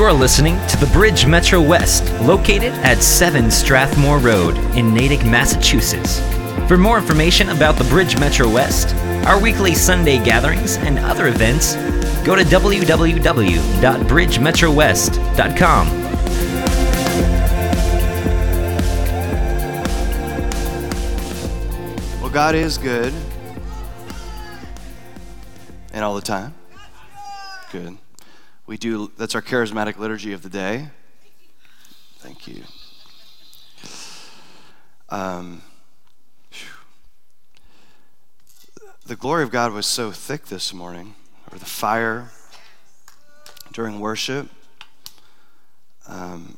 You're listening to the Bridge Metro West, located at 7 Strathmore Road in Natick, Massachusetts. For more information about the Bridge Metro West, our weekly Sunday gatherings, and other events, go to www.bridgemetrowest.com. Well, God is good. And all the time. Good. We do, that's our charismatic liturgy of the day. Thank you. Um, the glory of God was so thick this morning, or the fire during worship. Um,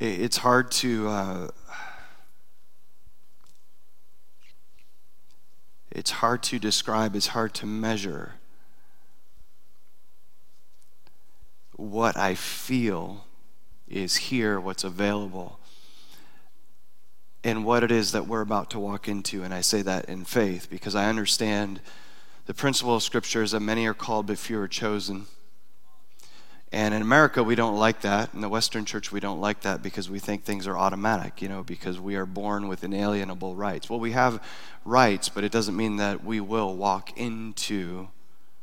it's hard to uh, it's hard to describe it's hard to measure what i feel is here what's available and what it is that we're about to walk into and i say that in faith because i understand the principle of scripture is that many are called but few are chosen and in America, we don't like that. In the Western church, we don't like that because we think things are automatic, you know, because we are born with inalienable rights. Well, we have rights, but it doesn't mean that we will walk into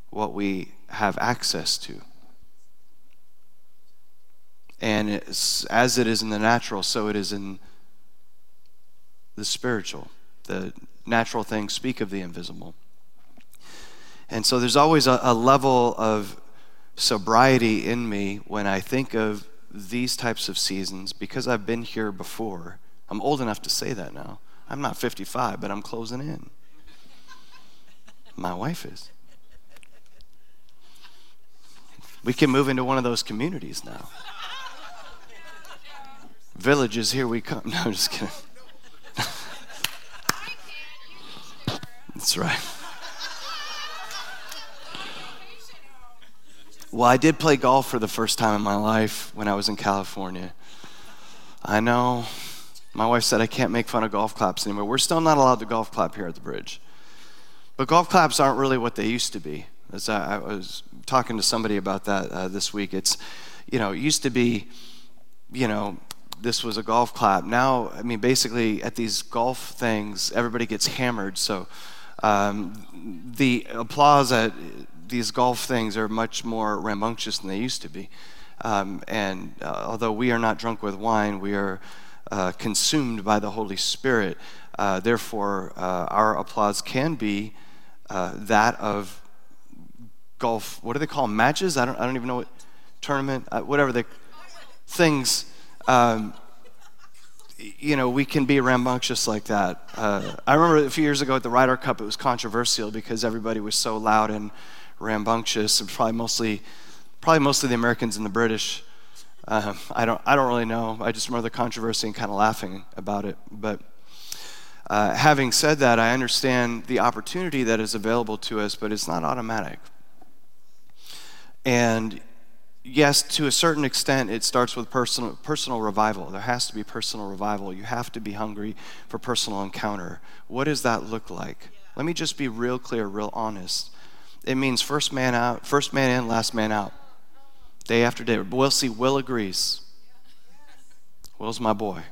what we have access to. And as it is in the natural, so it is in the spiritual. The natural things speak of the invisible. And so there's always a, a level of sobriety in me when I think of these types of seasons because I've been here before. I'm old enough to say that now. I'm not 55, but I'm closing in. My wife is. We can move into one of those communities now. Villages, here we come. No, I'm just kidding. That's right. Well, I did play golf for the first time in my life when I was in California. I know. My wife said I can't make fun of golf claps anymore. We're still not allowed to golf clap here at the bridge. But golf claps aren't really what they used to be. As I, I was talking to somebody about that uh, this week, it's, you know, it used to be, you know, this was a golf clap. Now, I mean, basically at these golf things, everybody gets hammered. So um, the applause at these golf things are much more rambunctious than they used to be. Um, and uh, although we are not drunk with wine, we are uh, consumed by the Holy Spirit. Uh, therefore, uh, our applause can be uh, that of golf. What do they call them? matches? I don't. I don't even know what tournament. Uh, whatever the things. Um, you know, we can be rambunctious like that. I remember a few years ago at the Ryder Cup, it was controversial because everybody was so loud and rambunctious, and probably mostly, probably mostly the Americans and the British. Um, I don't, I don't really know. I just remember the controversy and kind of laughing about it. But uh, having said that, I understand the opportunity that is available to us, but it's not automatic. And yes, to a certain extent, it starts with personal, personal revival. There has to be personal revival. You have to be hungry for personal encounter. What does that look like? Let me just be real clear, real honest. It means first man out, first man in, last man out. Day after day. We'll see, Will agrees. Will's my boy.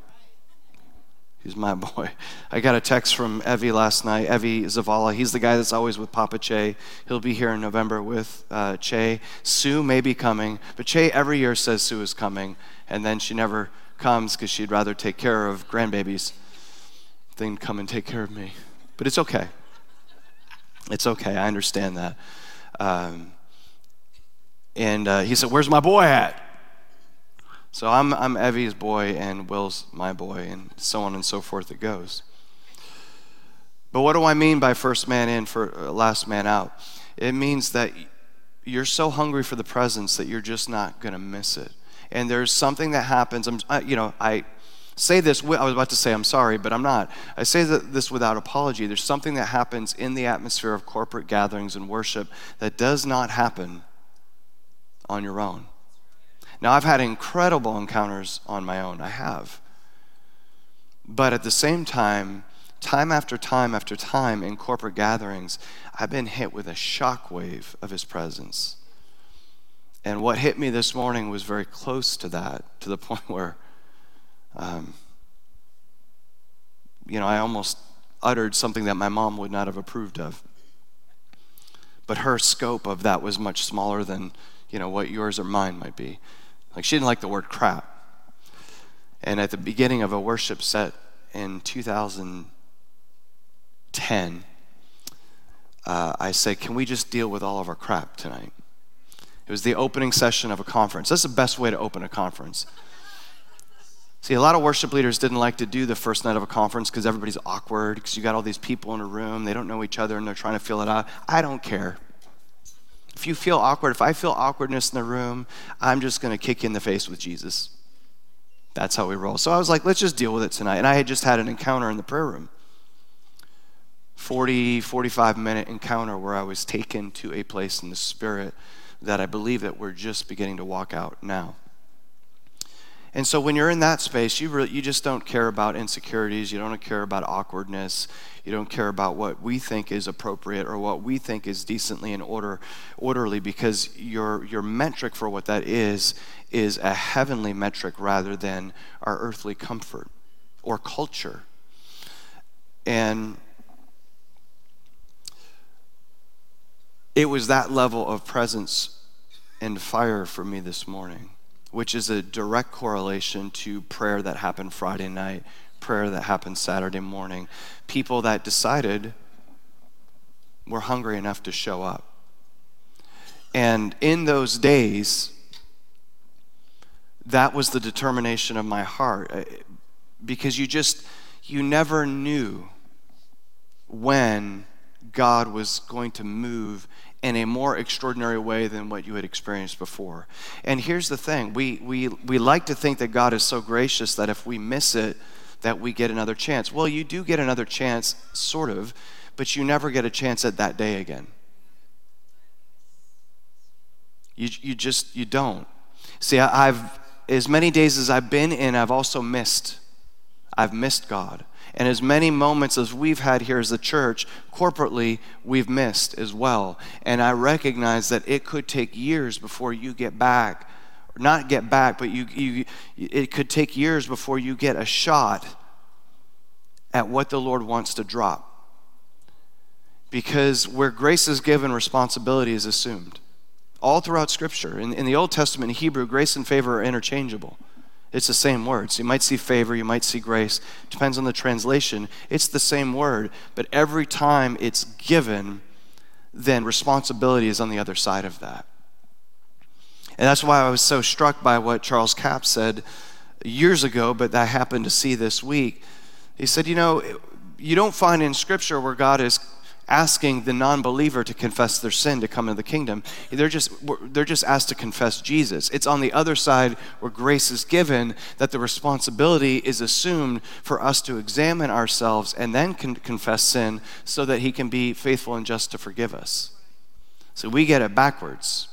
He's my boy. I got a text from Evie last night. Evie Zavala. He's the guy that's always with Papa Che. He'll be here in November with uh, Che. Sue may be coming, but Che every year says Sue is coming, and then she never comes because she'd rather take care of grandbabies than come and take care of me. But it's okay. It's okay, I understand that. Um, and uh, he said, Where's my boy at? So I'm, I'm Evie's boy, and Will's my boy, and so on and so forth it goes. But what do I mean by first man in, for uh, last man out? It means that you're so hungry for the presence that you're just not going to miss it. And there's something that happens. I'm, you know, I say this, I was about to say I'm sorry, but I'm not. I say this without apology. There's something that happens in the atmosphere of corporate gatherings and worship that does not happen on your own. Now, I've had incredible encounters on my own. I have. But at the same time, time after time after time in corporate gatherings, I've been hit with a shockwave of his presence. And what hit me this morning was very close to that, to the point where, um, you know, I almost uttered something that my mom would not have approved of. But her scope of that was much smaller than, you know, what yours or mine might be. Like, she didn't like the word crap. And at the beginning of a worship set in 2010, uh, I said, Can we just deal with all of our crap tonight? It was the opening session of a conference. That's the best way to open a conference. See, a lot of worship leaders didn't like to do the first night of a conference because everybody's awkward, because you got all these people in a room, they don't know each other, and they're trying to fill it out. I don't care. If you feel awkward, if I feel awkwardness in the room, I'm just going to kick you in the face with Jesus. That's how we roll. So I was like, let's just deal with it tonight. And I had just had an encounter in the prayer room 40, 45 minute encounter where I was taken to a place in the spirit that I believe that we're just beginning to walk out now. And so when you're in that space, you, really, you just don't care about insecurities. You don't care about awkwardness. You don't care about what we think is appropriate or what we think is decently and order, orderly because your, your metric for what that is is a heavenly metric rather than our earthly comfort or culture. And it was that level of presence and fire for me this morning which is a direct correlation to prayer that happened Friday night, prayer that happened Saturday morning. People that decided were hungry enough to show up. And in those days, that was the determination of my heart uh, because you just, you never knew when God was going to move in a more extraordinary way than what you had experienced before. And here's the thing we, we, we like to think that God is so gracious that if we miss it, that we get another chance. Well, you do get another chance, sort of, but you never get a chance at that day again. You, you just, you don't. See, I, I've, as many days as I've been in, I've also missed. I've missed God. And as many moments as we've had here as a church, corporately, we've missed as well. And I recognize that it could take years before you get back. Not get back, but you, you, it could take years before you get a shot at what the Lord wants to drop. Because where grace is given, responsibility is assumed. All throughout Scripture. In, in the Old Testament, Hebrew, grace and favor are interchangeable. It's the same word. So you might see favor, you might see grace. Depends on the translation. It's the same word, but every time it's given, then responsibility is on the other side of that. And that's why I was so struck by what Charles Capps said years ago, but I happened to see this week. He said, You know, you don't find in Scripture where God is asking the non-believer to confess their sin to come into the kingdom. They're just, they're just asked to confess Jesus. It's on the other side where grace is given that the responsibility is assumed for us to examine ourselves and then con- confess sin so that he can be faithful and just to forgive us. So we get it backwards.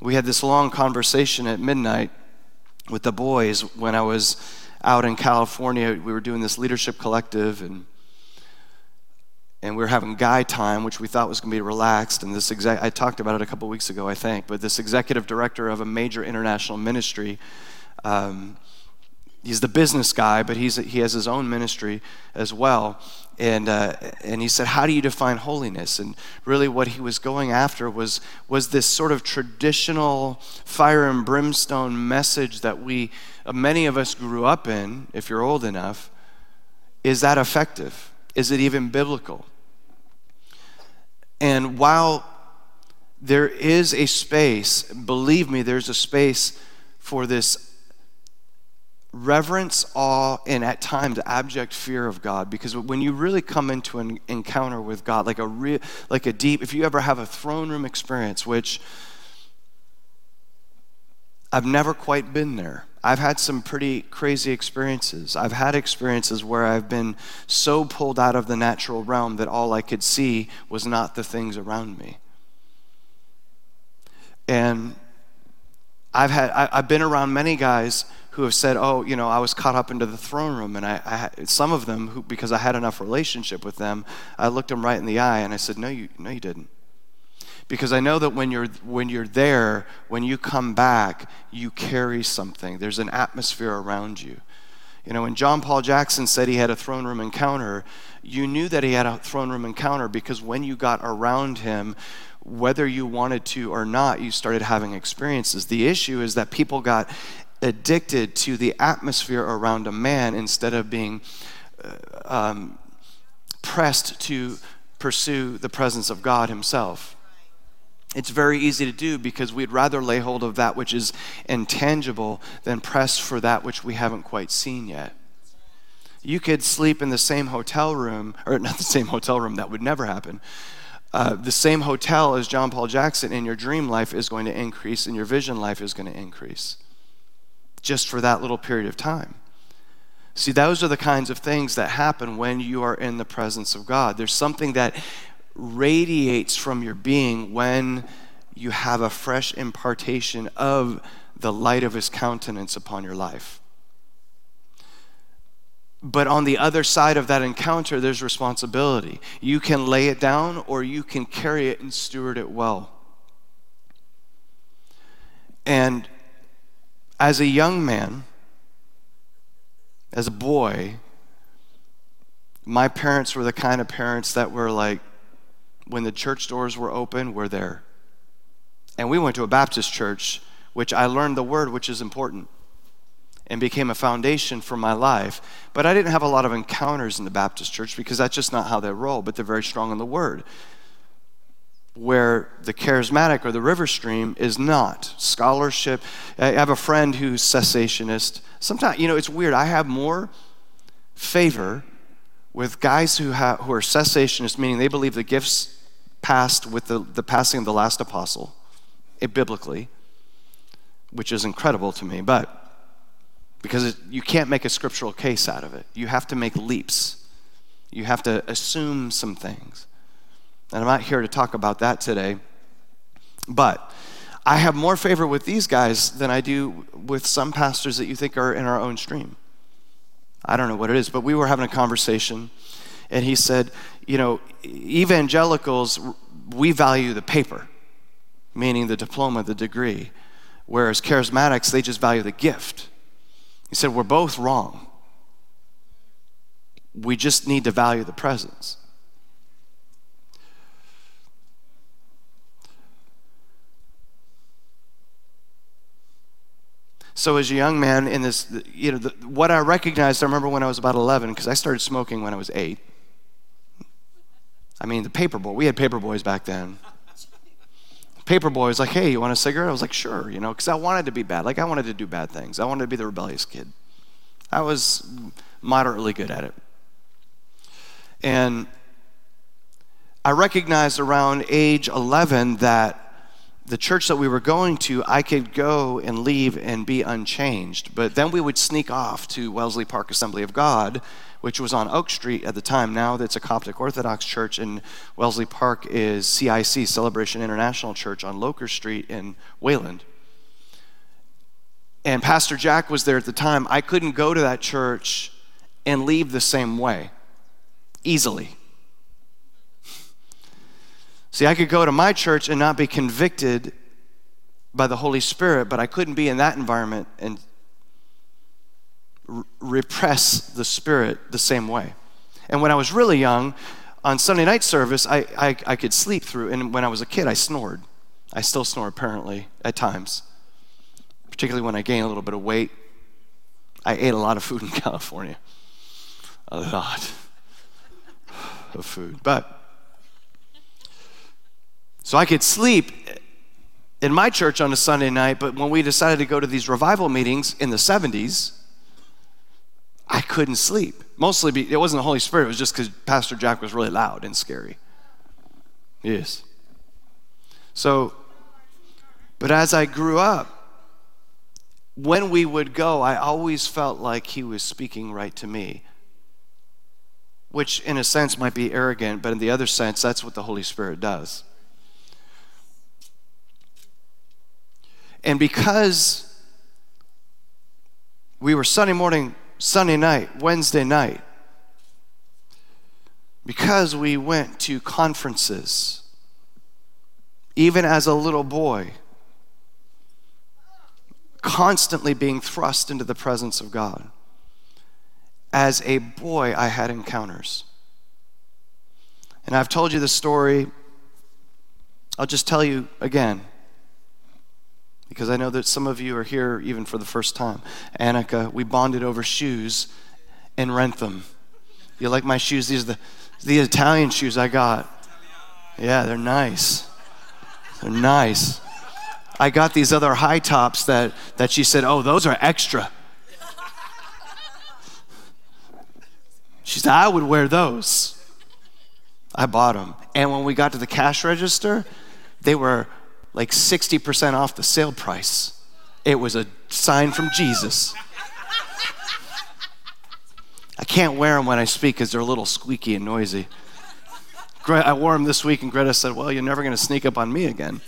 We had this long conversation at midnight with the boys when I was out in California. We were doing this leadership collective and and we were having guy time, which we thought was going to be relaxed. And this exec- I talked about it a couple weeks ago, I think. But this executive director of a major international ministry, um, he's the business guy, but he's, he has his own ministry as well. And, uh, and he said, How do you define holiness? And really, what he was going after was, was this sort of traditional fire and brimstone message that we, uh, many of us, grew up in, if you're old enough. Is that effective? Is it even biblical? And while there is a space, believe me, there's a space for this reverence, awe, and at times abject fear of God. Because when you really come into an encounter with God, like a real, like a deep, if you ever have a throne room experience, which I've never quite been there. I've had some pretty crazy experiences. I've had experiences where I've been so pulled out of the natural realm that all I could see was not the things around me. And I've had I, have been around many guys who have said, "Oh, you know, I was caught up into the throne room," and I, I some of them, who, because I had enough relationship with them, I looked them right in the eye and I said, "No, you, no, you didn't." Because I know that when you're when you're there, when you come back, you carry something. There's an atmosphere around you. You know, when John Paul Jackson said he had a throne room encounter, you knew that he had a throne room encounter because when you got around him, whether you wanted to or not, you started having experiences. The issue is that people got addicted to the atmosphere around a man instead of being uh, um, pressed to pursue the presence of God Himself. It's very easy to do because we'd rather lay hold of that which is intangible than press for that which we haven't quite seen yet. You could sleep in the same hotel room, or not the same hotel room, that would never happen. Uh, the same hotel as John Paul Jackson, in your dream life is going to increase, and your vision life is going to increase just for that little period of time. See, those are the kinds of things that happen when you are in the presence of God. There's something that radiates from your being when you have a fresh impartation of the light of His countenance upon your life. But on the other side of that encounter, there's responsibility. You can lay it down or you can carry it and steward it well. And as a young man, as a boy, my parents were the kind of parents that were like, when the church doors were open, we're there. And we went to a Baptist church, which I learned the word, which is important, and became a foundation for my life. But I didn't have a lot of encounters in the Baptist church because that's just not how they roll, but they're very strong in the word where the charismatic or the river stream is not. Scholarship. I have a friend who's cessationist. Sometimes, you know, it's weird. I have more favor with guys who, who are cessationists, meaning they believe the gifts passed with the, the passing of the last apostle, it, biblically, which is incredible to me, but because it, you can't make a scriptural case out of it. You have to make leaps, you have to assume some things. And I'm not here to talk about that today. But I have more favor with these guys than I do with some pastors that you think are in our own stream. I don't know what it is, but we were having a conversation, and he said, You know, evangelicals, we value the paper, meaning the diploma, the degree, whereas charismatics, they just value the gift. He said, We're both wrong. We just need to value the presence. So, as a young man in this, you know, the, what I recognized, I remember when I was about 11, because I started smoking when I was eight. I mean, the paper boy, we had paper boys back then. Paper boy was like, hey, you want a cigarette? I was like, sure, you know, because I wanted to be bad. Like, I wanted to do bad things. I wanted to be the rebellious kid. I was moderately good at it. And I recognized around age 11 that the church that we were going to, I could go and leave and be unchanged. But then we would sneak off to Wellesley Park Assembly of God, which was on Oak Street at the time. Now that's a Coptic Orthodox church, and Wellesley Park is CIC, Celebration International Church, on Loker Street in Wayland. And Pastor Jack was there at the time. I couldn't go to that church and leave the same way easily. See, I could go to my church and not be convicted by the Holy Spirit, but I couldn't be in that environment and r- repress the Spirit the same way. And when I was really young, on Sunday night service, I, I, I could sleep through. And when I was a kid, I snored. I still snore, apparently, at times, particularly when I gain a little bit of weight. I ate a lot of food in California. A lot of food. But so I could sleep in my church on a Sunday night, but when we decided to go to these revival meetings in the 70s, I couldn't sleep. Mostly, be, it wasn't the Holy Spirit, it was just because Pastor Jack was really loud and scary. Yes. So, but as I grew up, when we would go, I always felt like he was speaking right to me, which in a sense might be arrogant, but in the other sense, that's what the Holy Spirit does. And because we were Sunday morning, Sunday night, Wednesday night. Because we went to conferences, even as a little boy, constantly being thrust into the presence of God. As a boy, I had encounters. And I've told you the story. I'll just tell you again because I know that some of you are here even for the first time. Annika, we bonded over shoes and rent them. You like my shoes? These are the, the Italian shoes I got. Yeah, they're nice. They're nice. I got these other high tops that, that she said, oh, those are extra. She said, I would wear those. I bought them. And when we got to the cash register, they were like 60% off the sale price. It was a sign from Jesus. I can't wear them when I speak because they're a little squeaky and noisy. I wore them this week, and Greta said, Well, you're never going to sneak up on me again.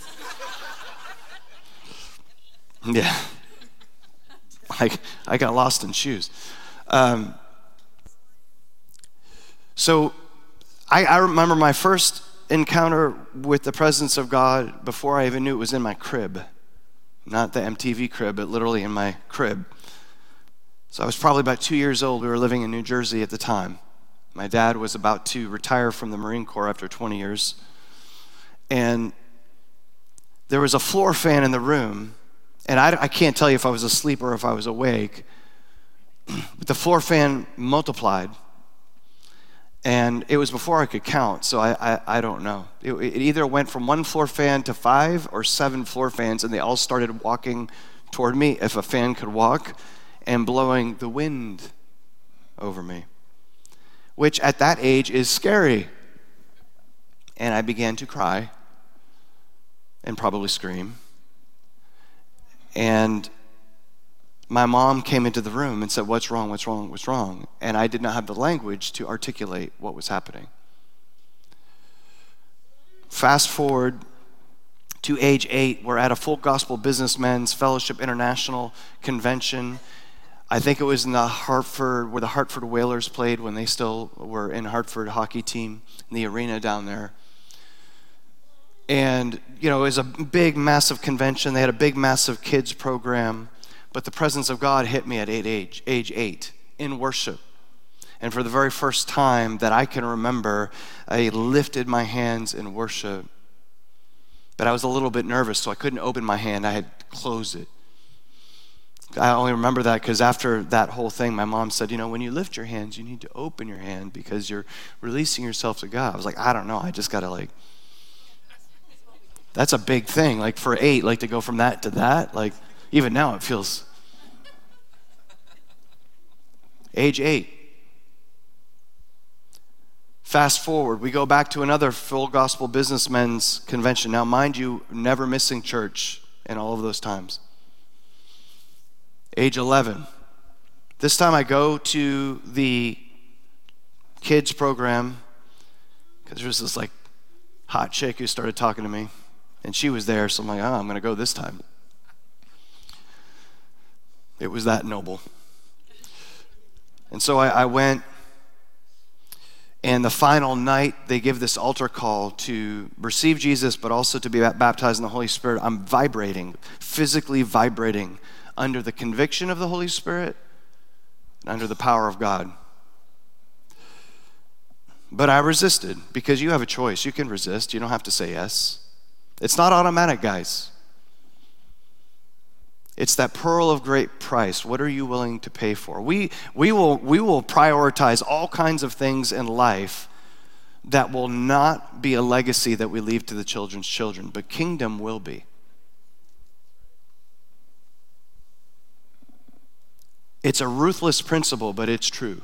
Yeah. I, I got lost in shoes. Um, so I, I remember my first encounter with the presence of God before I even knew it was in my crib. Not the MTV crib, but literally in my crib. So I was probably about two years old. We were living in New Jersey at the time. My dad was about to retire from the Marine Corps after 20 years. And there was a floor fan in the room. And I, I can't tell you if I was asleep or if I was awake. But the floor fan multiplied and it was before I could count, so I, I, I don't know. It, it, either went from one floor fan to five or seven floor fans, and they all started walking toward me, if a fan could walk, and blowing the wind over me, which at that age is scary. And I began to cry and probably scream. And my mom came into the room and said, What's wrong? What's wrong? What's wrong? And I did not have the language to articulate what was happening. Fast forward to age eight, we're at a Full Gospel Businessmen's Fellowship International convention. I think it was in the Hartford, where the Hartford Whalers played when they still were in Hartford hockey team, in the arena down there. And, you know, it was a big, massive convention. They had a big, massive kids program. But the presence of God hit me at eight age, age eight in worship. And for the very first time that I can remember, I lifted my hands in worship. But I was a little bit nervous, so I couldn't open my hand. I had closed it. I only remember that because after that whole thing, my mom said, You know, when you lift your hands, you need to open your hand because you're releasing yourself to God. I was like, I don't know. I just got to, like, that's a big thing. Like, for eight, like, to go from that to that, like, even now, it feels. Age eight. Fast forward, we go back to another full gospel businessmen's convention. Now, mind you, never missing church in all of those times. Age 11. This time I go to the kids program because there was this like hot chick who started talking to me, and she was there, so I'm like, oh, I'm to go this time. It was that noble. And so I, I went, and the final night, they give this altar call to receive Jesus, but also to be baptized in the Holy Spirit. I'm vibrating, physically vibrating under the conviction of the Holy Spirit and under the power of God. But I resisted because you have a choice. You can resist, you don't have to say yes. It's not automatic, guys. It's that pearl of great price. What are you willing to pay for? We, we, will, we will prioritize all kinds of things in life that will not be a legacy that we leave to the children's children, but kingdom will be. It's a ruthless principle, but it's true.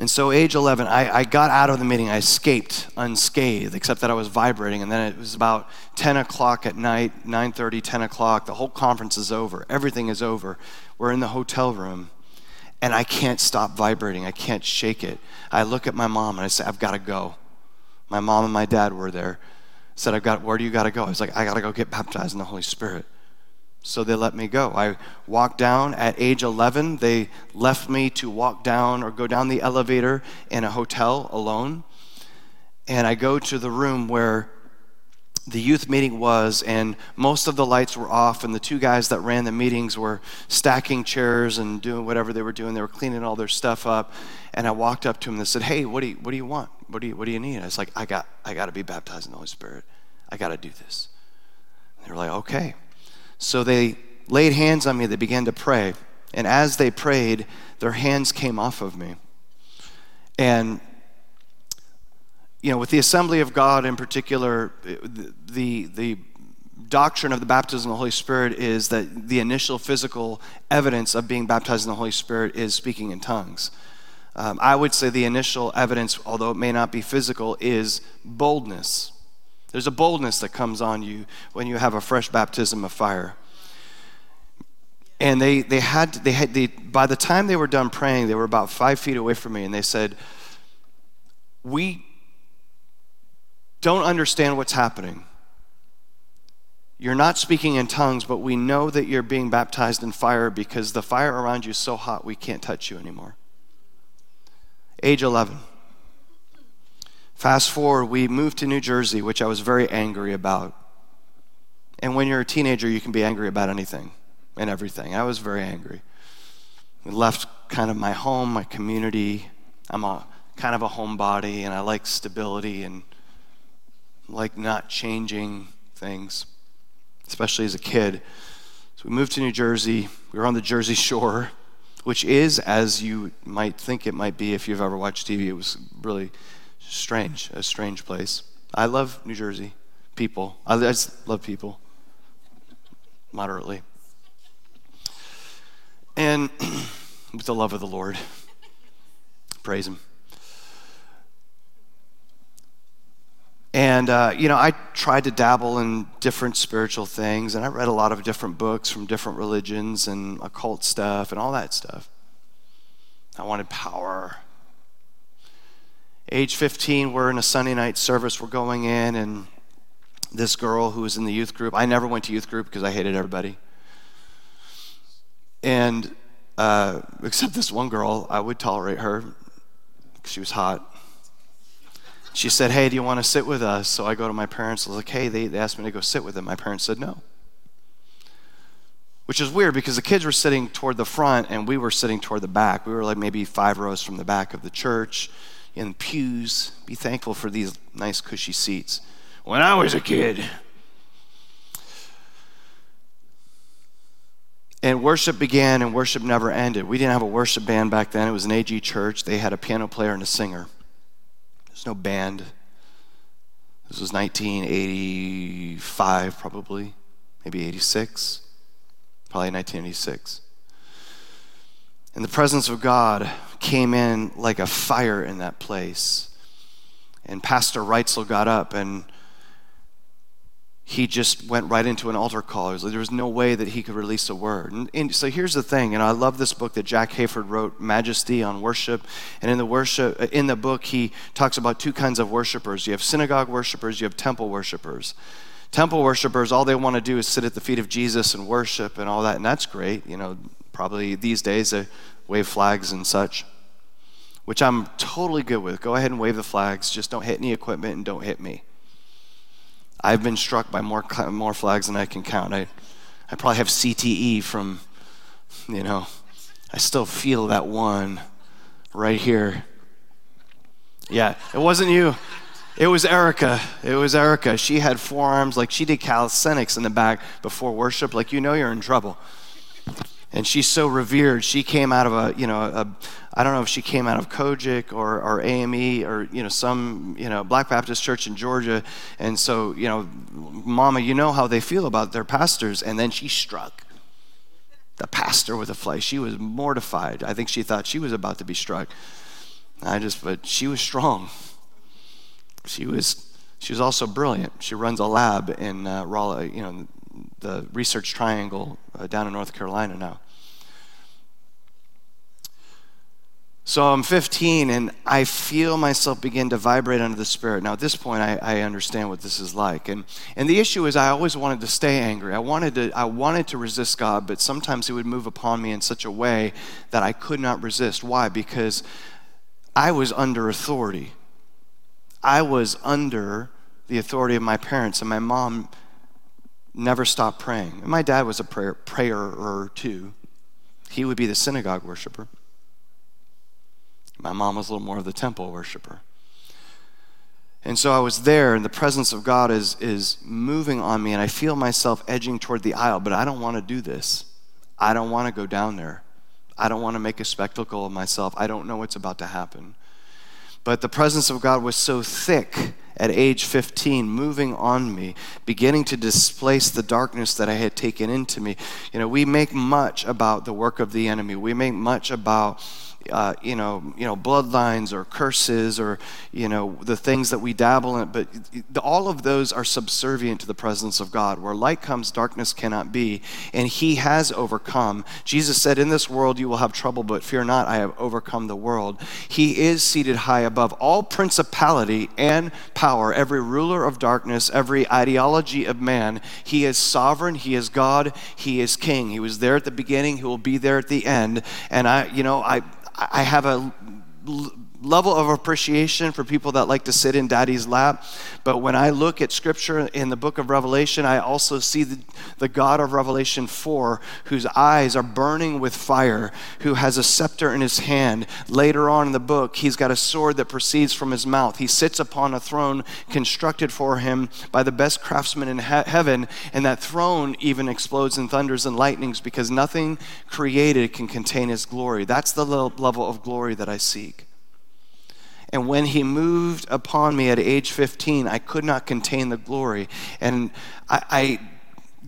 And so, age 11, I, I, got out of the meeting. I escaped unscathed, except that I was vibrating. And then it was about 10 o'clock at night, 9.30, 10 o'clock. The whole conference is over. Everything is over. We're in the hotel room, and I can't stop vibrating. I can't shake it. I look at my mom, and I say, I've got to go. My mom and my dad were there. said, I've got, where do you got to go? I was like, I got to go get baptized in the Holy Spirit. So they let me go. I walked down at age 11. They left me to walk down or go down the elevator in a hotel alone. And I go to the room where the youth meeting was, and most of the lights were off, and the two guys that ran the meetings were stacking chairs and doing whatever they were doing. They were cleaning all their stuff up. And I walked up to them and said, Hey, what do you, what do you want? What do you, what do you need? I was like, I got, I got to be baptized in the Holy Spirit. I got to do this. They were like, Okay. So they laid hands on me, they began to pray. And as they prayed, their hands came off of me. And you know, with the assembly of God in particular, the, the doctrine of the baptism of the Holy Spirit is that the initial physical evidence of being baptized in the Holy Spirit is speaking in tongues. Um, I would say the initial evidence, although it may not be physical, is boldness. There's a boldness that comes on you when you have a fresh baptism of fire. And they, they had, they had they, by the time they were done praying, they were about five feet away from me, and they said, We don't understand what's happening. You're not speaking in tongues, but we know that you're being baptized in fire because the fire around you is so hot we can't touch you anymore. Age 11. Fast forward, we moved to New Jersey, which I was very angry about. And when you're a teenager, you can be angry about anything and everything. I was very angry. We left kind of my home, my community. I'm a kind of a homebody, and I like stability and like not changing things, especially as a kid. So we moved to New Jersey. We were on the Jersey Shore, which is, as you might think it might be if you've ever watched TV, it was really strange, a strange place. I love New Jersey people. I just love people moderately. And with the love of the Lord, praise Him. And, uh, you know, I tried to dabble in different spiritual things, and I read a lot of different books from different religions and occult stuff and all that stuff. I wanted power. Age 15, we're in a Sunday night service. We're going in, and this girl who was in the youth group, I never went to youth group because I hated everybody. And uh, except this one girl, I would tolerate her. She was hot she said, Hey, do you want to sit with us? So I go to my parents. I was like, Hey, they, they asked me to go sit with them. My parents said no. Which is weird because the kids were sitting toward the front and we were sitting toward the back. We were like maybe five rows from the back of the church in pews. Be thankful for these nice, cushy seats. When I was a kid, And worship began and worship never ended. We didn't have a worship band back then. It was an AG church. They had a piano player and a singer. There's no band. This was 1985, probably, maybe 86, probably 1986. And the presence of God came in like a fire in that place. And Pastor Reitzel got up and he just went right into an altar call. There was no way that he could release a word. And, and, so here's the thing, and I love this book that Jack Hayford wrote, Majesty on Worship. And in the worship, in the book, he talks about two kinds of worshipers. You have synagogue worshipers, you have temple worshipers. Temple worshipers, all they want to do is sit at the feet of Jesus and worship and all that, and that's great. You know, probably these days they wave flags and such, which I'm totally good with. Go ahead and wave the flags. Just don't hit any equipment and don't hit me. I've been struck by more, more flags than I can count. I, I probably have CTE from, you know, I still feel that one right here. Yeah, it wasn't you. It was Erica. It was Erica. She had forearms like she did calisthenics in the back before worship. Like, you know, you're in trouble and she's so revered. She came out of a, you know, a, I don't know if she came out of COGIC or, or AME or, you know, some, you know, Black Baptist church in Georgia. And so, you know, mama, you know how they feel about their pastors. And then she struck the pastor with a fly. She was mortified. I think she thought she was about to be struck. I just, but she was strong. She was, she was also brilliant. She runs a lab in uh, Raleigh, you know, the Research Triangle uh, down in North Carolina now. So I'm 15 and I feel myself begin to vibrate under the Spirit. Now, at this point, I, I, understand what this is like. And, and the issue is, I always wanted to stay angry. I wanted, to, I wanted to resist God, but sometimes He would move upon me in such a way that I could not resist. Why? Because I was under authority. I was under the authority of my parents, and my mom never stopped praying. And my dad was a prayer, prayer too. He would be the synagogue worshiper. My mom was a little more of the temple worshiper. And so I was there, and the presence of God is, is moving on me, and I feel myself edging toward the aisle, but I don't want to do this. I don't want to go down there. I don't want to make a spectacle of myself. I don't know what's about to happen. But the presence of God was so thick at age 15, moving on me, beginning to displace the darkness that I had taken into me. You know, we make much about the work of the enemy, we make much about uh, you know, you know, bloodlines or curses or you know the things that we dabble in. But all of those are subservient to the presence of God. Where light comes, darkness cannot be, and He has overcome. Jesus said, "In this world you will have trouble, but fear not; I have overcome the world." He is seated high above all principality and power, every ruler of darkness, every ideology of man. He is sovereign. He is God. He is King. He was there at the beginning. He will be there at the end. And I, you know, I I have a level of appreciation for people that like to sit in daddy's lap. But when I look at scripture in the book of Revelation, I also see the, the God of Revelation 4, whose eyes are burning with fire, who has a scepter in his hand. Later on in the book, he's got a sword that proceeds from his mouth. He sits upon a throne constructed for him by the best craftsmen in he- heaven, and that throne even explodes in thunders and lightnings because nothing created can contain his glory. That's the level of glory that I seek. And when he moved upon me at age 15, I could not contain the glory. And I, I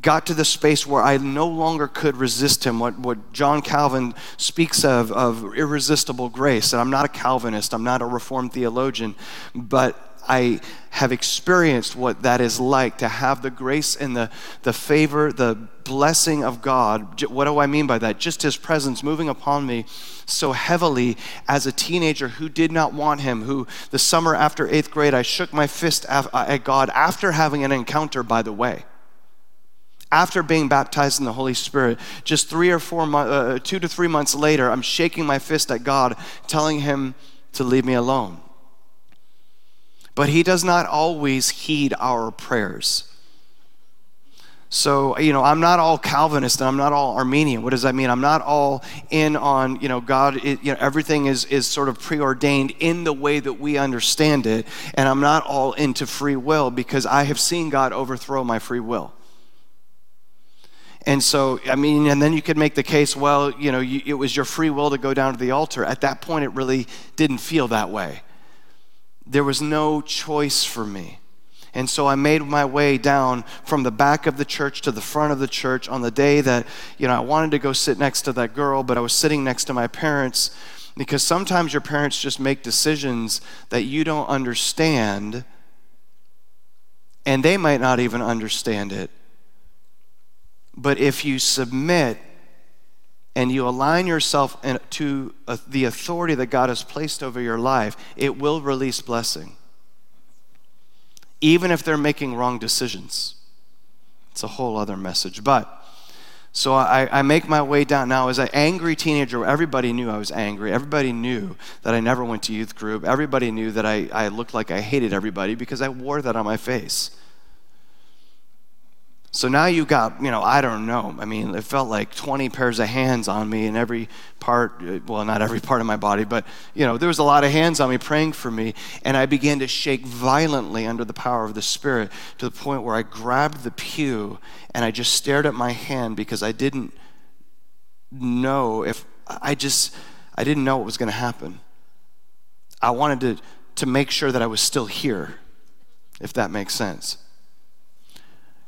got to the space where I no longer could resist him. What, what John Calvin speaks of, of irresistible grace. And I'm not a Calvinist, I'm not a Reformed theologian, but I have experienced what that is like to have the grace and the, the favor, the blessing of God. What do I mean by that? Just His presence moving upon me so heavily as a teenager who did not want Him, who the summer after eighth grade, I shook my fist at God after having an encounter, by the way after being baptized in the Holy Spirit, just three or four, uh, two to three months later, I'm shaking my fist at God, telling Him to leave me alone. But He does not always heed our prayers. So, you know, I'm not all Calvinist and I'm not all Arminian. What does that mean? I'm not all in on, you know, God, it, you know, everything is, is sort of preordained in the way that we understand it. And I'm not all into free will because I have seen God overthrow my free will. And so, I mean, and then you could make the case, well, you know, you, it was your free will to go down to the altar. At that point, it really didn't feel that way. There was no choice for me. And so I made my way down from the back of the church to the front of the church on the day that, you know, I wanted to go sit next to that girl, but I was sitting next to my parents because sometimes your parents just make decisions that you don't understand and they might not even understand it. But if you submit and you align yourself to uh, the authority that God has placed over your life, it will release blessing even if they're making wrong decisions. It's a whole other message. But so I, I, make my way down. Now, as an angry teenager, everybody knew I was angry. Everybody knew that I never went to youth group. Everybody knew that I, I looked like I hated everybody because I wore that on my face. So now you got, you know, I don't know. I mean, it felt like 20 pairs of hands on me in every part, uh, well, not every part of my body, but, you know, there was a lot of hands on me praying for me. And I began to shake violently under the power of the Spirit to the point where I grabbed the pew and I just stared at my hand because I didn't know if, I just, I didn't know what was going to happen. I wanted to, to make sure that I was still here, if that makes sense.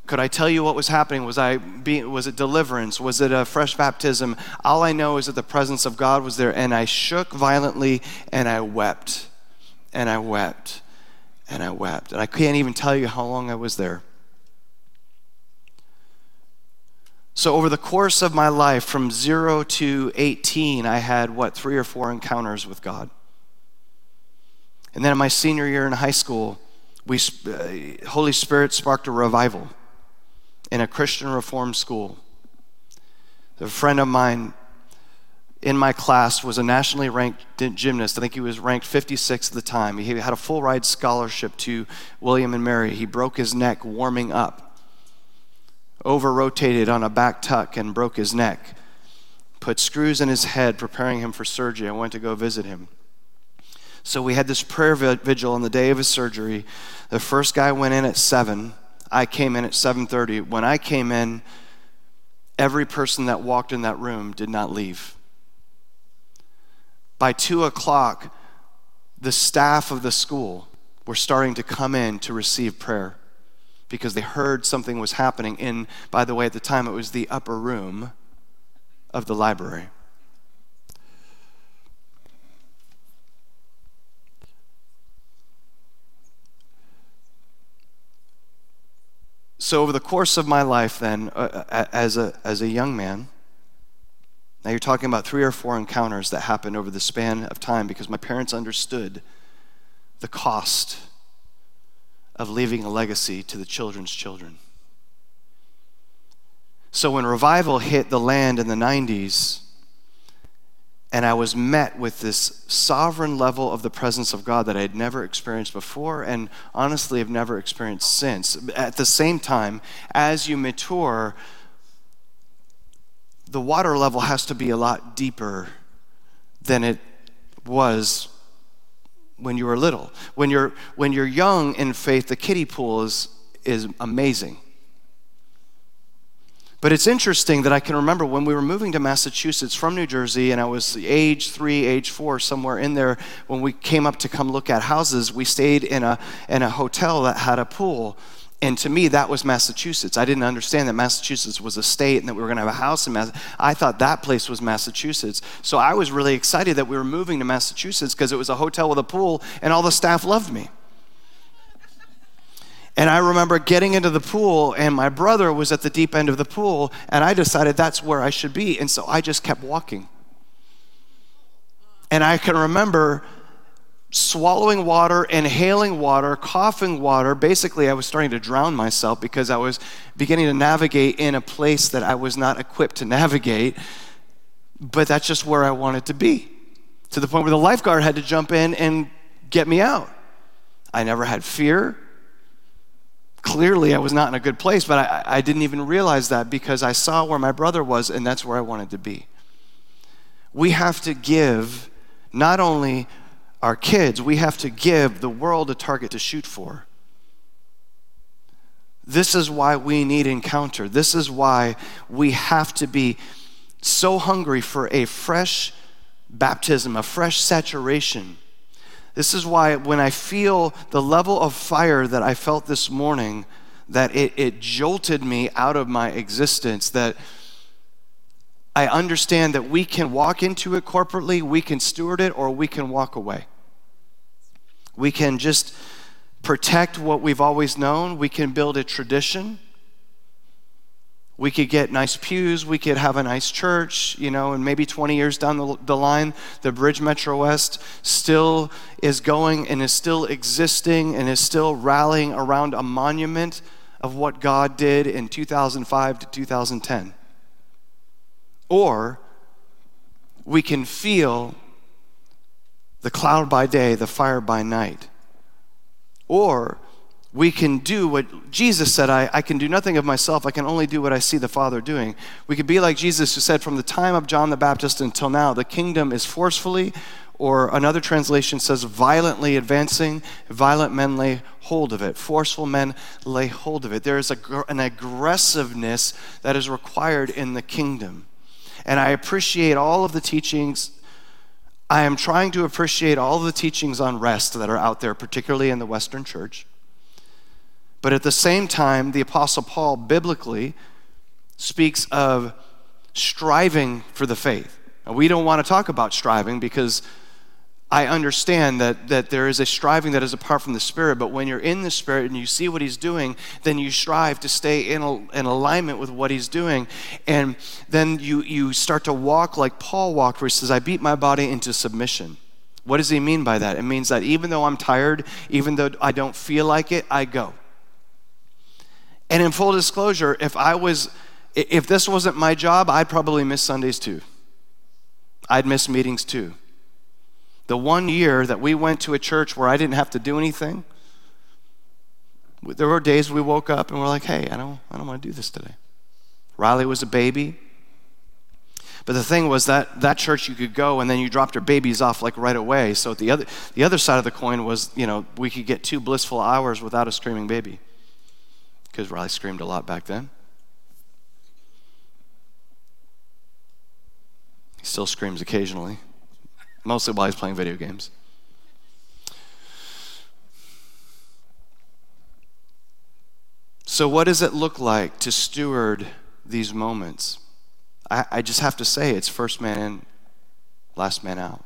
Could I tell you what was happening? Was, I being, was it deliverance? Was it a fresh baptism? All I know is that the presence of God was there, and I shook violently and I wept. And I wept. And I wept. And I can't even tell you how long I was there. So, over the course of my life, from zero to 18, I had what, three or four encounters with God. And then in my senior year in high school, we, uh, Holy Spirit sparked a revival in a Christian reform school. A friend of mine in my class was a nationally ranked gymnast. I think he was ranked 56 at the time. He had a full ride scholarship to William and Mary. He broke his neck warming up, over rotated on a back tuck and broke his neck, put screws in his head, preparing him for surgery. I went to go visit him. So we had this prayer vigil on the day of his surgery. The first guy went in at 7. I came in at 7:30. When I came in, every person that walked in that room did not leave. By two o'clock, the staff of the school were starting to come in to receive prayer because they heard something was happening in, by the way, at the time it was the upper room of the library. So, over the course of my life, then, uh, uh, as, a, as a young man, now you're talking about three or four encounters that happened over the span of time because my parents understood the cost of leaving a legacy to the children's children. So, when revival hit the land in the 90s, and I was met with this sovereign level of the presence of God that I had never experienced before and honestly have never experienced since. At the same time, as you mature, the water level has to be a lot deeper than it was when you were little. When you're, when you're young in faith, the kiddie pool is, is amazing. But it's interesting that I can remember when we were moving to Massachusetts from New Jersey, and I was age three, age four, somewhere in there, when we came up to come look at houses, we stayed in a, in a hotel that had a pool. And to me, that was Massachusetts. I didn't understand that Massachusetts was a state and that we were going to have a house in Massachusetts. I thought that place was Massachusetts. So I was really excited that we were moving to Massachusetts because it was a hotel with a pool and all the staff loved me. And I remember getting into the pool, and my brother was at the deep end of the pool, and I decided that's where I should be. And so I just kept walking. And I can remember swallowing water, inhaling water, coughing water. Basically, I was starting to drown myself because I was beginning to navigate in a place that I was not equipped to navigate. But that's just where I wanted to be, to the point where the lifeguard had to jump in and get me out. I never had fear clearly I was not in a good place, but I, I didn't even realize that because I saw where my brother was, and that's where I wanted to be. We have to give not only our kids, we have to give the world a target to shoot for. This is why we need encounter. This is why we have to be so hungry for a fresh baptism, a fresh saturation this is why when I feel the level of fire that I felt this morning, that it, it jolted me out of my existence, that I understand that we can walk into it corporately, we can steward it, or we can walk away. We can just protect what we've always known, we can build a tradition. We could get nice pews, we could have a nice church, you know, and maybe 20 years down the, the line, the Bridge Metro West still is going and is still existing and is still rallying around a monument of what God did in 2005 to 2010. Or we can feel the cloud by day, the fire by night. Or we can do what Jesus said I, I can do nothing of myself, I can only do what I see the Father doing. We could be like Jesus, who said, From the time of John the Baptist until now, the kingdom is forcefully, or another translation says, violently advancing. Violent men lay hold of it, forceful men lay hold of it. There is a, an aggressiveness that is required in the kingdom. And I appreciate all of the teachings. I am trying to appreciate all the teachings on rest that are out there, particularly in the Western church. But at the same time, the Apostle Paul biblically speaks of striving for the faith. Now, we don't want to talk about striving because I understand that, that there is a striving that is apart from the Spirit, but when you're in the Spirit and you see what He's doing, then you strive to stay in, a, in alignment with what He's doing. And then you, you start to walk like Paul walked, where he says, I beat my body into submission. What does he mean by that? It means that even though I'm tired, even though I don't feel like it, I go. And in full disclosure, if I was, if this wasn't my job, I'd probably miss Sundays too. I'd miss meetings too. The one year that we went to a church where I didn't have to do anything, there were days we woke up and we're like, hey, I don't, I don't want to do this today. Riley was a baby. But the thing was that that church you could go and then you dropped your babies off like right away. So the other the other side of the coin was, you know, we could get two blissful hours without a screaming baby. Because Riley screamed a lot back then. He still screams occasionally mostly while he's playing video games. So, what does it look like to steward these moments? I, I, just have to say it's first man in, last man out.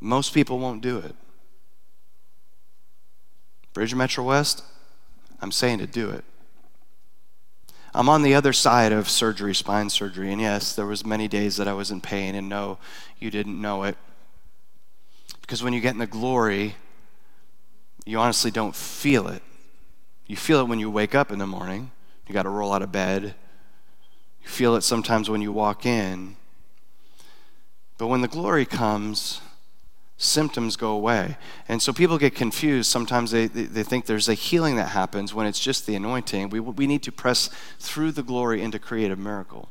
Most people won't do it. Bridge Metro West, I'm saying to do it. I'm on the other side of surgery, spine surgery, and yes, there was many days that I was in pain, and no, you didn't know it. Because when you get in the glory, you honestly don't feel it. You feel it when you wake up in the morning. You got to roll out of bed. You feel it sometimes when you walk in. But when the glory comes, symptoms go away. And so people get confused. Sometimes they, they, they, think there's a healing that happens when it's just the anointing. We, we need to press through the glory into creative miracle.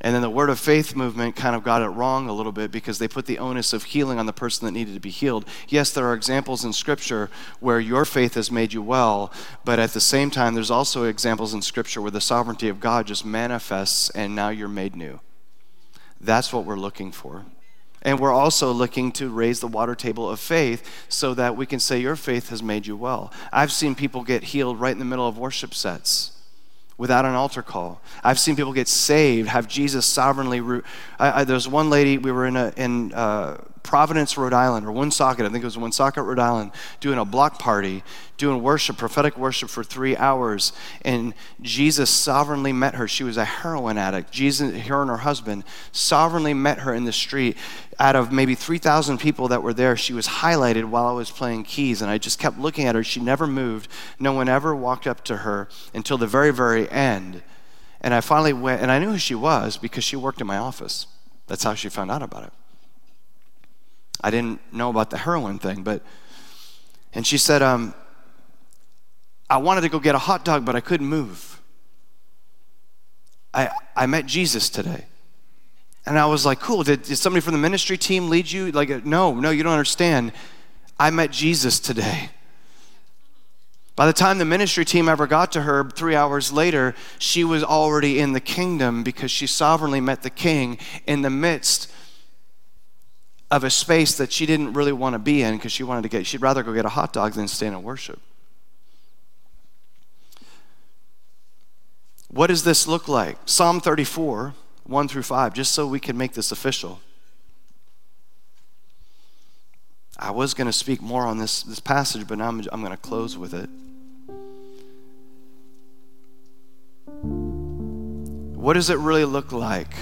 And then the word of faith movement kind of got it wrong a little bit because they put the onus of healing on the person that needed to be healed. Yes, there are examples in Scripture where your faith has made you well, but at the same time, there's also examples in Scripture where the sovereignty of God just manifests and now you're made new. That's what we're looking for. And we're also looking to raise the water table of faith so that we can say, Your faith has made you well. I've seen people get healed right in the middle of worship sets without an altar call. I've seen people get saved, have Jesus sovereignly. I, I, there's one lady, we were in, a, in uh, Providence, Rhode Island, or Woonsocket, I think it was Woonsocket, Rhode Island, doing a block party, doing worship, prophetic worship for three hours. And Jesus sovereignly met her. She was a heroin addict. Jesus, her and her husband, sovereignly met her in the street. Out of maybe 3,000 people that were there, she was highlighted while I was playing keys. And I just kept looking at her. She never moved. No one ever walked up to her until the very, very end. And I finally went, and I knew who she was because she worked in my office. That's how she found out about it. I didn't know about the heroin thing, but, and she said, um, I wanted to go get a hot dog, but I couldn't move. I, I met Jesus today. And I was like, cool, did, did somebody from the ministry team lead you? Like, no, no, you don't understand. I met Jesus today. By the time the ministry team ever got to her, three hours later, she was already in the kingdom because she sovereignly met the king in the midst of a space that she didn't really want to be in because she wanted to get, she'd rather go get a hot dog than stand in worship. What does this look like? Psalm 34, 1 through 5, just so we can make this official. I was going to speak more on this, this passage, but now I'm, I'm going to close with it. What does it really look like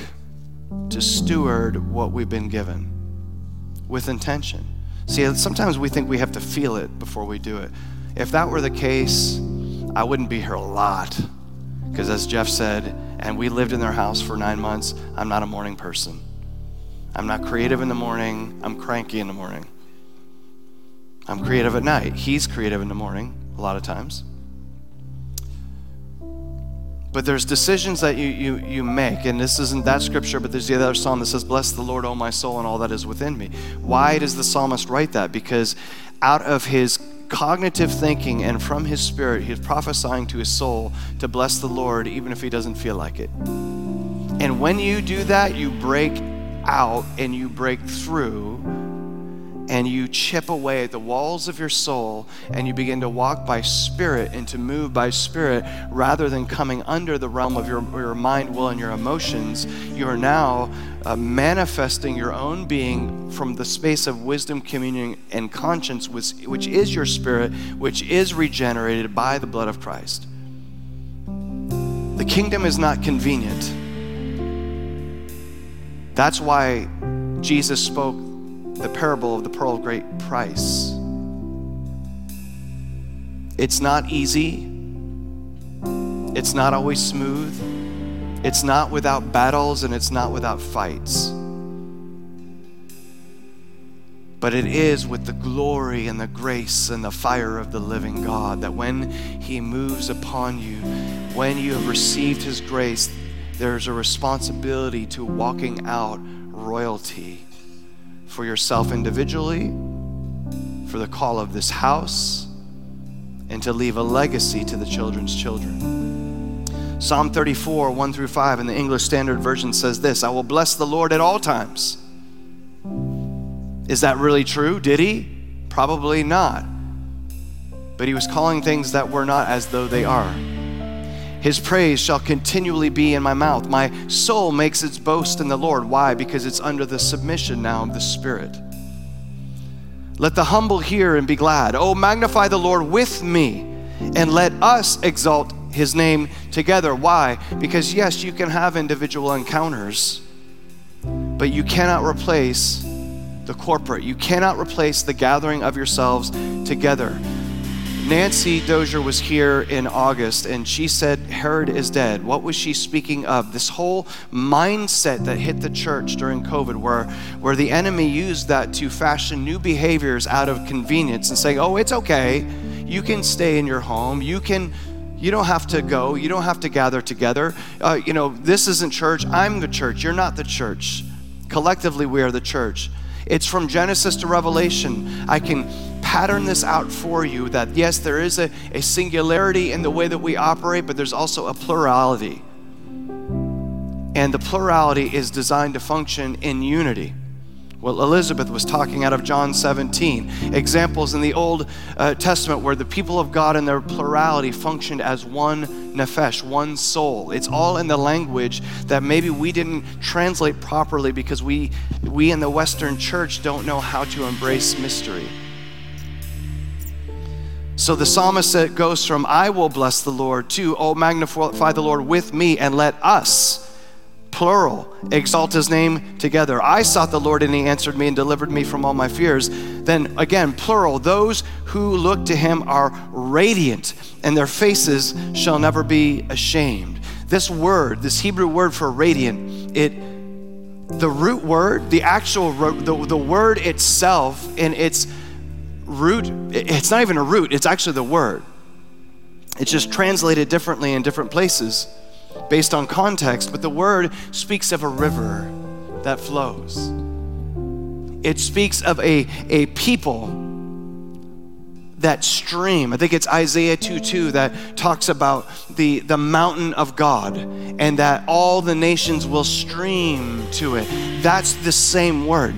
to steward what we've been given? With intention. See, sometimes we think we have to feel it before we do it. If that were the case, I wouldn't be here a lot. Because as Jeff said, and we lived in their house for nine months, I'm not a morning person. I'm not creative in the morning, I'm cranky in the morning. I'm creative at night. He's creative in the morning, a lot of times. But there's decisions that you, you, you make, and this isn't that scripture, but there's the other psalm that says, Bless the Lord, O my soul, and all that is within me. Why does the psalmist write that? Because out of his cognitive thinking and from his spirit, he's prophesying to his soul to bless the Lord, even if he doesn't feel like it. And when you do that, you break out and you break through, and you chip away at the walls of your soul and you begin to walk by spirit and to move by spirit rather than coming under the realm of your, your mind, will, and your emotions, you are now uh, manifesting your own being from the space of wisdom, communion, and conscience, which, which is your spirit, which is regenerated by the blood of Christ. The kingdom is not convenient. That's why Jesus spoke the parable of the pearl of great price. It's not easy, it's not always smooth, it's not without battles, and it's not without fights. But it is with the glory and the grace and the fire of the living God that when He moves upon you, when you have received His grace, there's a responsibility to walking out royalty for yourself individually, for the call of this house, and to leave a legacy to the children's children. Psalm 34, 1 through 5 in the English Standard Version says this I will bless the Lord at all times. Is that really true? Did he? Probably not. But he was calling things that were not as though they are. His praise shall continually be in my mouth. My soul makes its boast in the Lord. Why? Because it's under the submission now of the Spirit. Let the humble hear and be glad. Oh, magnify the Lord with me, and let us exalt his name together. Why? Because, yes, you can have individual encounters, but you cannot replace the corporate. You cannot replace the gathering of yourselves together. Nancy Dozier was here in August and she said, Herod is dead. What was she speaking of? This whole mindset that hit the church during COVID, where, where the enemy used that to fashion new behaviors out of convenience and saying, oh, it's okay. You can stay in your home. You can. You don't have to go. You don't have to gather together. Uh, you know, this isn't church. I'm the church. You're not the church. Collectively, we are the church. It's from Genesis to Revelation. I can pattern this out for you that yes, there is a, a singularity in the way that we operate, but there's also a plurality. And the plurality is designed to function in unity. Well, Elizabeth was talking out of John 17. Examples in the Old uh, Testament where the people of God in their plurality functioned as one nephesh, one soul. It's all in the language that maybe we didn't translate properly because we, we in the Western church don't know how to embrace mystery. So the psalmist goes from, I will bless the Lord, to, Oh, magnify the Lord with me, and let us, plural, exalt his name together. I sought the Lord, and he answered me and delivered me from all my fears. Then again, plural, those who look to him are radiant, and their faces shall never be ashamed. This word, this Hebrew word for radiant, it the root word, the actual the, the word itself in its root, it's not even a root, it's actually the word. It's just translated differently in different places based on context, but the word speaks of a river that flows. It speaks of a, a people that stream. I think it's Isaiah 2 2 that talks about the, the mountain of God and that all the nations will stream to it. That's the same word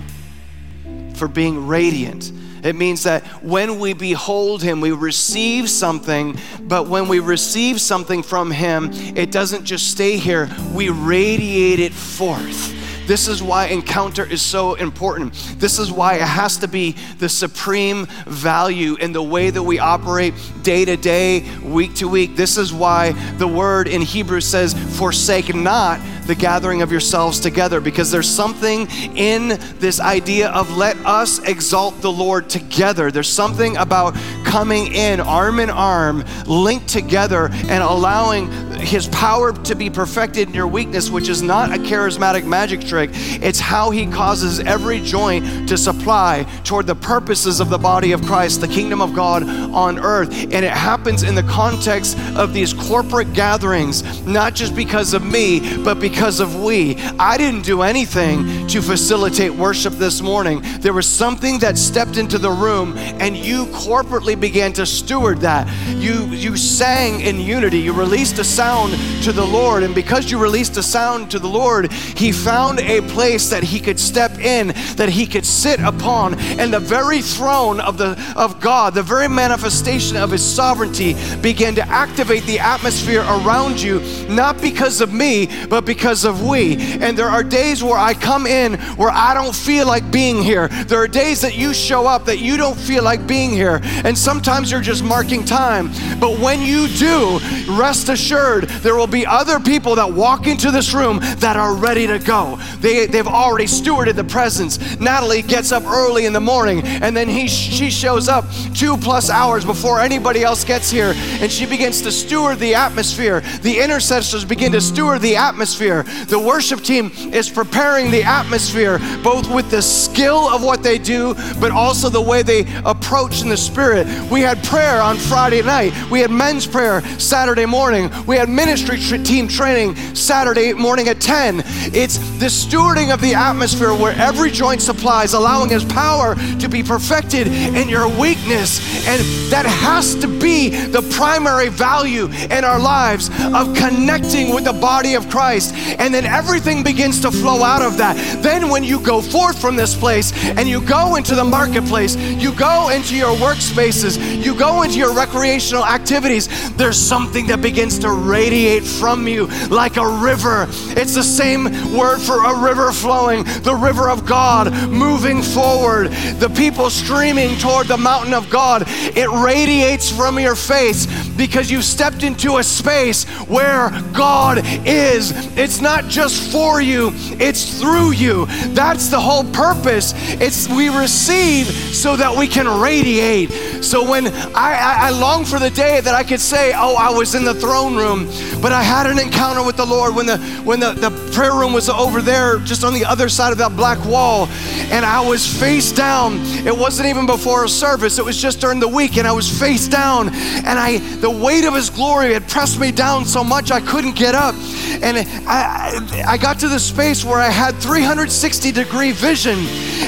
for being radiant it means that when we behold Him, we receive something, but when we receive something from Him, it doesn't just stay here, we radiate it forth. This is why encounter is so important. This is why it has to be the supreme value in the way that we operate day to day, week to week. This is why the word in Hebrew says, Forsake not the gathering of yourselves together because there's something in this idea of let us exalt the Lord together. There's something about coming in arm in arm, linked together, and allowing His power to be perfected in your weakness, which is not a charismatic magic trick. It's how He causes every joint to supply toward the purposes of the body of Christ, the kingdom of God on earth. And it happens in the context of these corporate gatherings, not just because of me, but because of we. I didn't do anything to facilitate worship this morning. There was something that stepped into the room and you corporately began to steward that. You you sang in unity. You released a sound to the Lord. And because you released a sound to the Lord, he found a place that he could step in, that he could sit upon. And the very throne of, the, of God, the very manifestation of his sovereignty, began to activate the atmosphere around you, not because of me, but because of we. And there are days where I come in where I don't feel like being here. There are days that you show up that you don't feel like being here. And sometimes you're just marking time. But when you do, rest assured there will be other people that walk into this room that are ready to go. They, they've already stewarded the presence. Natalie gets up early in the morning and then he, she shows up two plus hours before anybody else gets here and she begins to steward the atmosphere. The intercessors begin to steward the atmosphere. The worship team is preparing the atmosphere both with the skill of what they do, but also the way they approach in the spirit. We had prayer on Friday night. We had men's prayer Saturday morning. We had ministry team training Saturday morning at 10. It's the stewarding of the atmosphere where every joint supplies, allowing His power to be perfected in your weakness. And that has to be the primary value in our lives of connecting with the body of Christ. And then everything begins to flow out of that. Then when you go forth from this place and you go into the marketplace, you go into your workspaces, you go into your recreational activities, there's something that begins to radiate from you like a river. It's the same word for a river flowing, the river of God moving forward, the people streaming toward the mountain of God. It radiates from your face because you've stepped into a space where God is. It's not just for you, it's through you. That's the whole purpose. It's we receive so that we can radiate. So when I, I, I long for the day that I could say, Oh, I was in the throne room, but I had an encounter with the Lord when the when the, the prayer room was over there, just on the other side of that black wall, and I was face down. It wasn't even before a service, it was just during the week, and I was face down, and I the weight of his glory had pressed me down so much I couldn't get up. And I, I got to the space where I had 360 degree vision,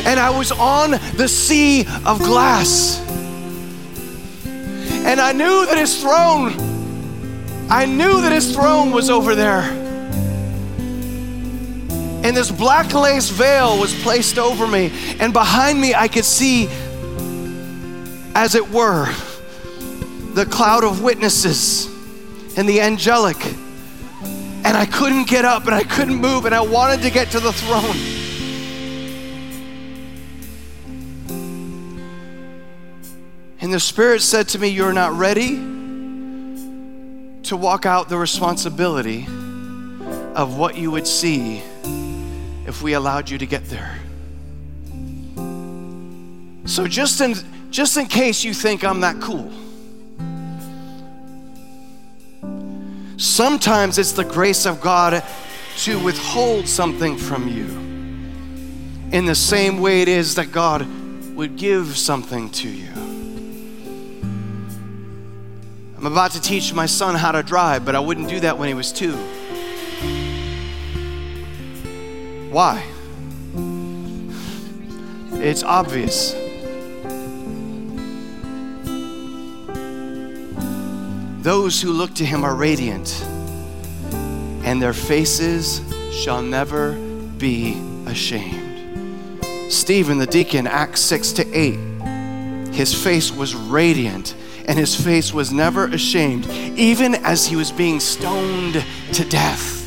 and I was on the sea of glass. And I knew that his throne, I knew that his throne was over there. And this black lace veil was placed over me, and behind me I could see, as it were, the cloud of witnesses and the angelic. And I couldn't get up and I couldn't move, and I wanted to get to the throne. And the Spirit said to me, You're not ready to walk out the responsibility of what you would see if we allowed you to get there. So, just in, just in case you think I'm that cool, sometimes it's the grace of God to withhold something from you in the same way it is that God would give something to you. I'm about to teach my son how to drive, but I wouldn't do that when he was two. Why? It's obvious. Those who look to him are radiant, and their faces shall never be ashamed. Stephen the deacon, Acts 6 to 8, his face was radiant and his face was never ashamed, even as he was being stoned to death.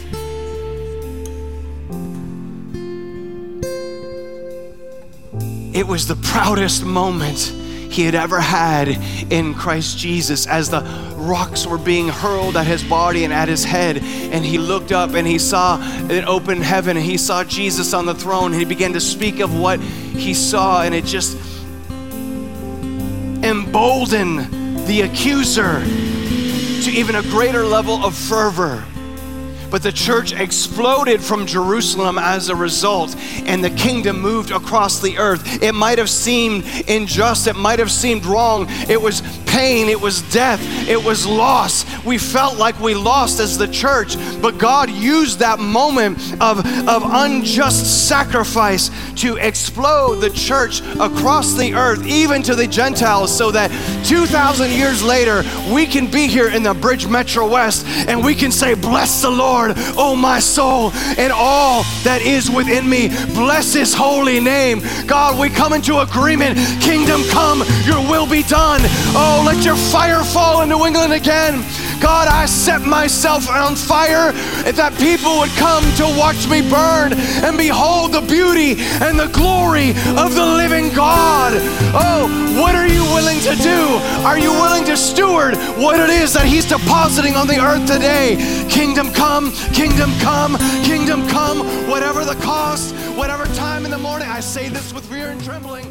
It was the proudest moment he had ever had in Christ Jesus as the rocks were being hurled at his body and at his head. And he looked up and he saw an open heaven and he saw Jesus on the throne. And he began to speak of what he saw, and it just emboldened the accuser to even a greater level of fervor. But the church exploded from Jerusalem as a result, and the kingdom moved across the earth. It might have seemed unjust, it might have seemed wrong. It was pain, it was death, it was loss. We felt like we lost as the church, but God used that moment of, of unjust sacrifice to explode the church across the earth, even to the Gentiles, so that 2,000 years later, we can be here in the Bridge Metro West and we can say, Bless the Lord, oh my soul, and all that is within me. Bless his holy name. God, we come into agreement. Kingdom come, your will be done. Oh, let your fire fall in New England again. God, I set myself on fire that people would come to watch me burn and behold the beauty and the glory of the living God. Oh, what are you willing to do? Are you willing to steward what it is that He's depositing on the earth today? Kingdom come, kingdom come, kingdom come, whatever the cost, whatever time in the morning. I say this with fear and trembling,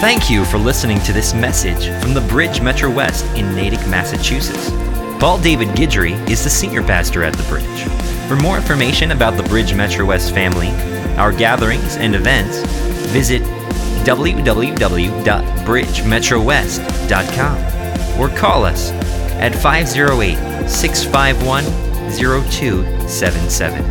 Thank you for listening to this message from the Bridge Metro West in Natick, Massachusetts. Paul David Gidry is the senior pastor at the Bridge. For more information about the Bridge Metro West family, our gatherings and events, visit www.bridgemetrowest.com or call us at 508 651 0277.